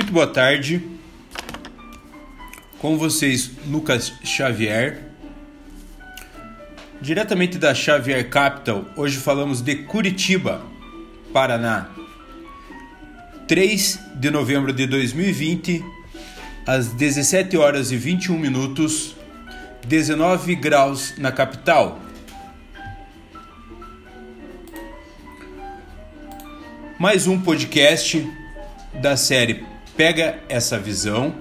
Muito boa tarde. Com vocês, Lucas Xavier. Diretamente da Xavier Capital, hoje falamos de Curitiba, Paraná. 3 de novembro de 2020, às 17 horas e 21 minutos, 19 graus na capital. Mais um podcast da série Pega essa visão.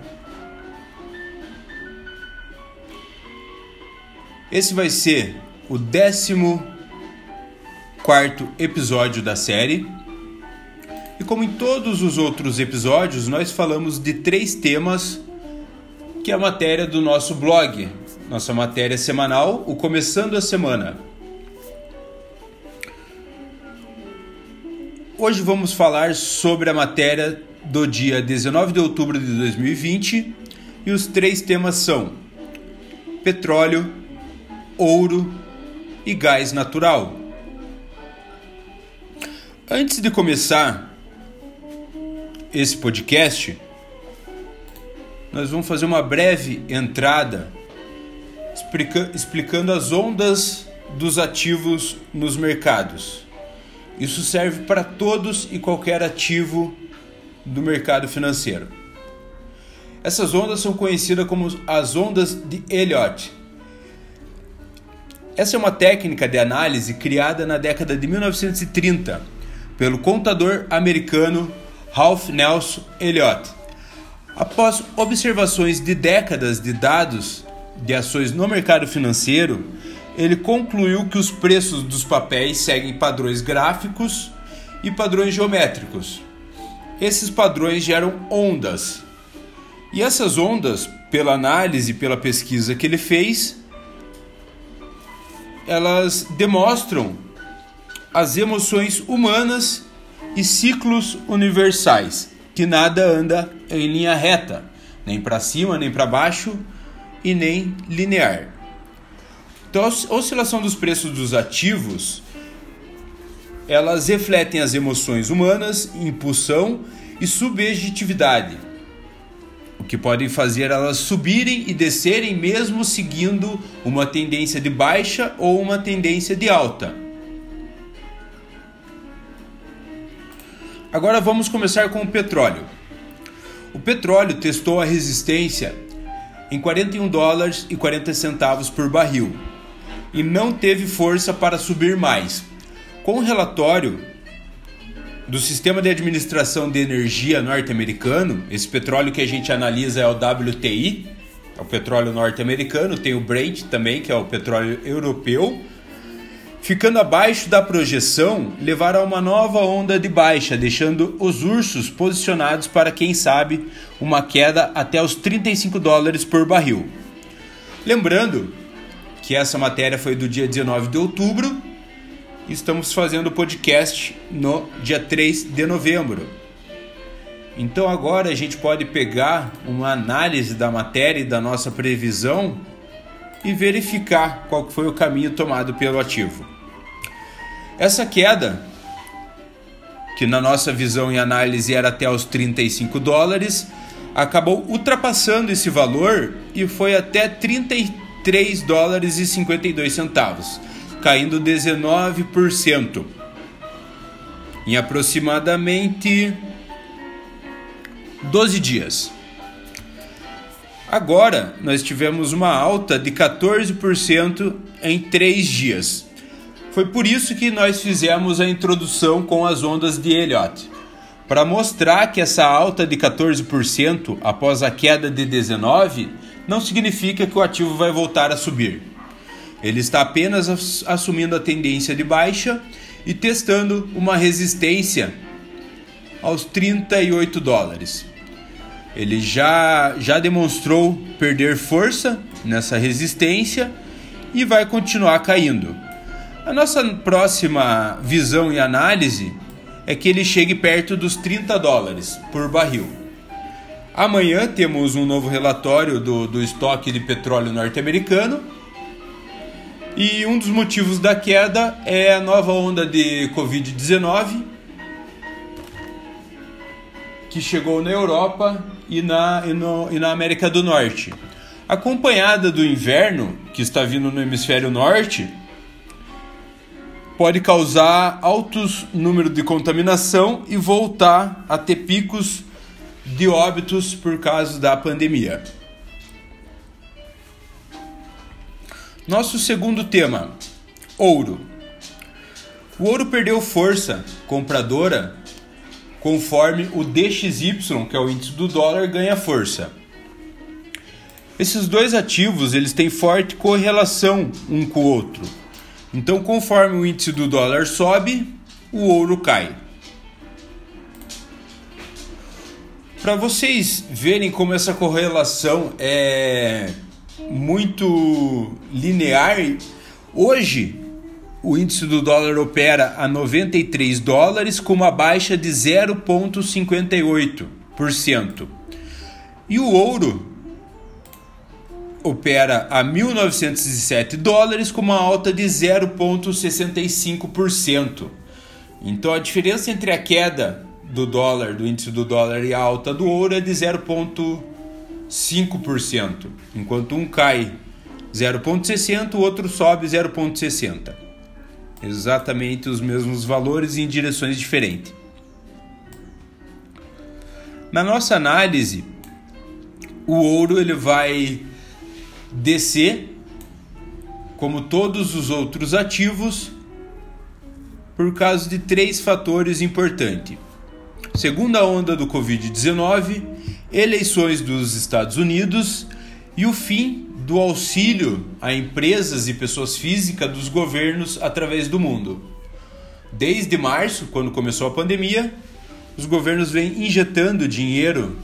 Esse vai ser o 14 quarto episódio da série. E como em todos os outros episódios, nós falamos de três temas que é a matéria do nosso blog, nossa matéria semanal, o Começando a Semana. Hoje vamos falar sobre a matéria do dia 19 de outubro de 2020 e os três temas são petróleo, ouro e gás natural. Antes de começar esse podcast, nós vamos fazer uma breve entrada explica explicando as ondas dos ativos nos mercados. Isso serve para todos e qualquer ativo do mercado financeiro. Essas ondas são conhecidas como as ondas de Elliott. Essa é uma técnica de análise criada na década de 1930 pelo contador americano Ralph Nelson Elliott. Após observações de décadas de dados de ações no mercado financeiro, ele concluiu que os preços dos papéis seguem padrões gráficos e padrões geométricos. Esses padrões geram ondas. E essas ondas, pela análise, pela pesquisa que ele fez, elas demonstram as emoções humanas e ciclos universais, que nada anda em linha reta, nem para cima, nem para baixo e nem linear. Então, a oscilação dos preços dos ativos, elas refletem as emoções humanas, impulsão e subjetividade, o que podem fazer elas subirem e descerem mesmo seguindo uma tendência de baixa ou uma tendência de alta. Agora vamos começar com o petróleo. O petróleo testou a resistência em 41 dólares e 40 centavos por barril e não teve força para subir mais. Com o relatório do Sistema de Administração de Energia norte-americano, esse petróleo que a gente analisa é o WTI, é o petróleo norte-americano, tem o Brent também, que é o petróleo europeu. Ficando abaixo da projeção, levaram a uma nova onda de baixa, deixando os ursos posicionados para, quem sabe, uma queda até os 35 dólares por barril. Lembrando que essa matéria foi do dia 19 de outubro. Estamos fazendo o podcast no dia 3 de novembro. Então agora a gente pode pegar uma análise da matéria e da nossa previsão e verificar qual foi o caminho tomado pelo ativo. Essa queda, que na nossa visão e análise era até os 35 dólares, acabou ultrapassando esse valor e foi até 33 3 dólares e 52 centavos, caindo 19% em aproximadamente 12 dias. Agora nós tivemos uma alta de 14% em 3 dias. Foi por isso que nós fizemos a introdução com as ondas de Elliott, para mostrar que essa alta de 14% após a queda de 19 não significa que o ativo vai voltar a subir. Ele está apenas assumindo a tendência de baixa e testando uma resistência aos 38 dólares. Ele já, já demonstrou perder força nessa resistência e vai continuar caindo. A nossa próxima visão e análise é que ele chegue perto dos 30 dólares por barril. Amanhã temos um novo relatório do, do estoque de petróleo norte-americano. E um dos motivos da queda é a nova onda de Covid-19. que chegou na Europa e na, e, no, e na América do Norte. Acompanhada do inverno, que está vindo no hemisfério norte, pode causar altos números de contaminação e voltar a ter picos de óbitos por causa da pandemia. Nosso segundo tema: ouro. O ouro perdeu força compradora conforme o DXY, que é o índice do dólar, ganha força. Esses dois ativos eles têm forte correlação um com o outro. Então, conforme o índice do dólar sobe, o ouro cai. Para vocês verem como essa correlação é muito linear, hoje o índice do dólar opera a 93 dólares com uma baixa de 0,58%. E o ouro opera a 1.907 dólares com uma alta de 0,65%. Então a diferença entre a queda do dólar, do índice do dólar e a alta do ouro é de 0,5%, enquanto um cai 0,60, o outro sobe 0,60. Exatamente os mesmos valores em direções diferentes. Na nossa análise, o ouro ele vai descer como todos os outros ativos por causa de três fatores importantes segunda onda do Covid-19, eleições dos Estados Unidos e o fim do auxílio a empresas e pessoas físicas dos governos através do mundo. Desde março, quando começou a pandemia, os governos vêm injetando dinheiro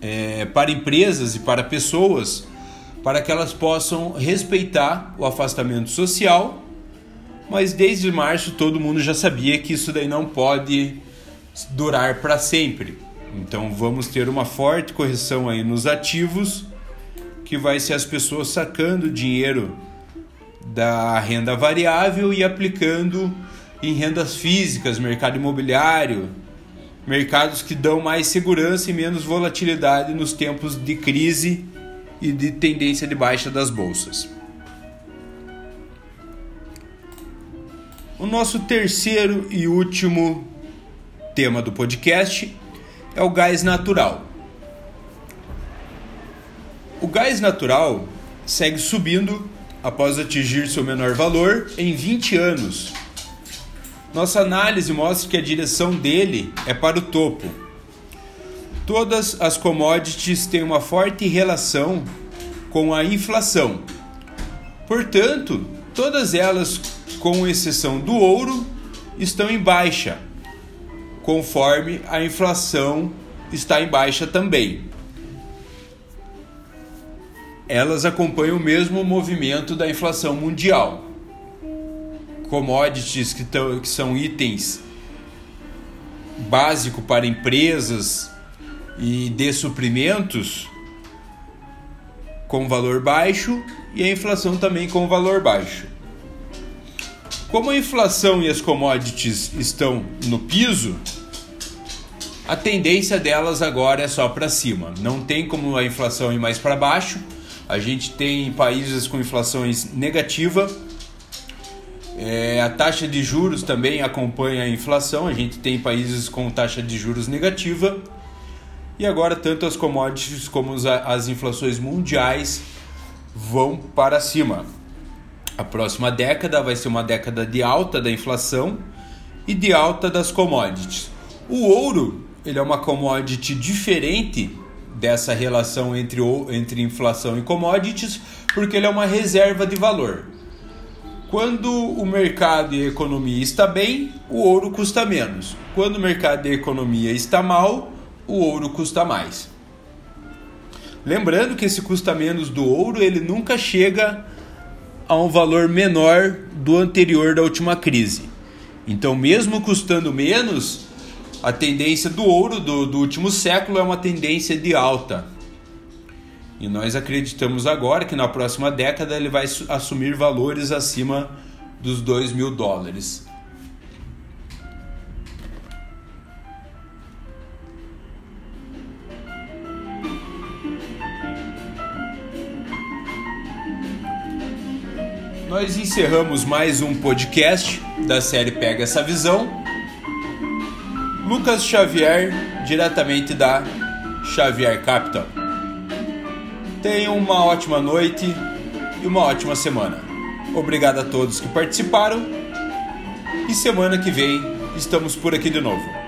é, para empresas e para pessoas para que elas possam respeitar o afastamento social, mas desde março todo mundo já sabia que isso daí não pode durar para sempre. Então vamos ter uma forte correção aí nos ativos, que vai ser as pessoas sacando dinheiro da renda variável e aplicando em rendas físicas, mercado imobiliário, mercados que dão mais segurança e menos volatilidade nos tempos de crise e de tendência de baixa das bolsas. O nosso terceiro e último tema do podcast é o gás natural. O gás natural segue subindo após atingir seu menor valor em 20 anos. Nossa análise mostra que a direção dele é para o topo. Todas as commodities têm uma forte relação com a inflação. Portanto, todas elas, com exceção do ouro, estão em baixa conforme a inflação está em baixa também. Elas acompanham o mesmo movimento da inflação mundial. Commodities que, tão, que são itens básicos para empresas e de suprimentos com valor baixo e a inflação também com valor baixo. Como a inflação e as commodities estão no piso, a tendência delas agora é só para cima. Não tem como a inflação ir mais para baixo. A gente tem países com inflações negativa. É, a taxa de juros também acompanha a inflação. A gente tem países com taxa de juros negativa. E agora tanto as commodities como as inflações mundiais vão para cima. A próxima década vai ser uma década de alta da inflação e de alta das commodities. O ouro ele é uma commodity diferente dessa relação entre, entre inflação e commodities, porque ele é uma reserva de valor. Quando o mercado e a economia está bem, o ouro custa menos. Quando o mercado e a economia está mal, o ouro custa mais. Lembrando que esse custa menos do ouro, ele nunca chega a um valor menor do anterior da última crise. Então, mesmo custando menos, a tendência do ouro do, do último século é uma tendência de alta. E nós acreditamos agora que na próxima década ele vai assumir valores acima dos 2 mil dólares. Nós encerramos mais um podcast da série Pega essa Visão. Lucas Xavier, diretamente da Xavier Capital. Tenham uma ótima noite e uma ótima semana. Obrigado a todos que participaram e semana que vem estamos por aqui de novo.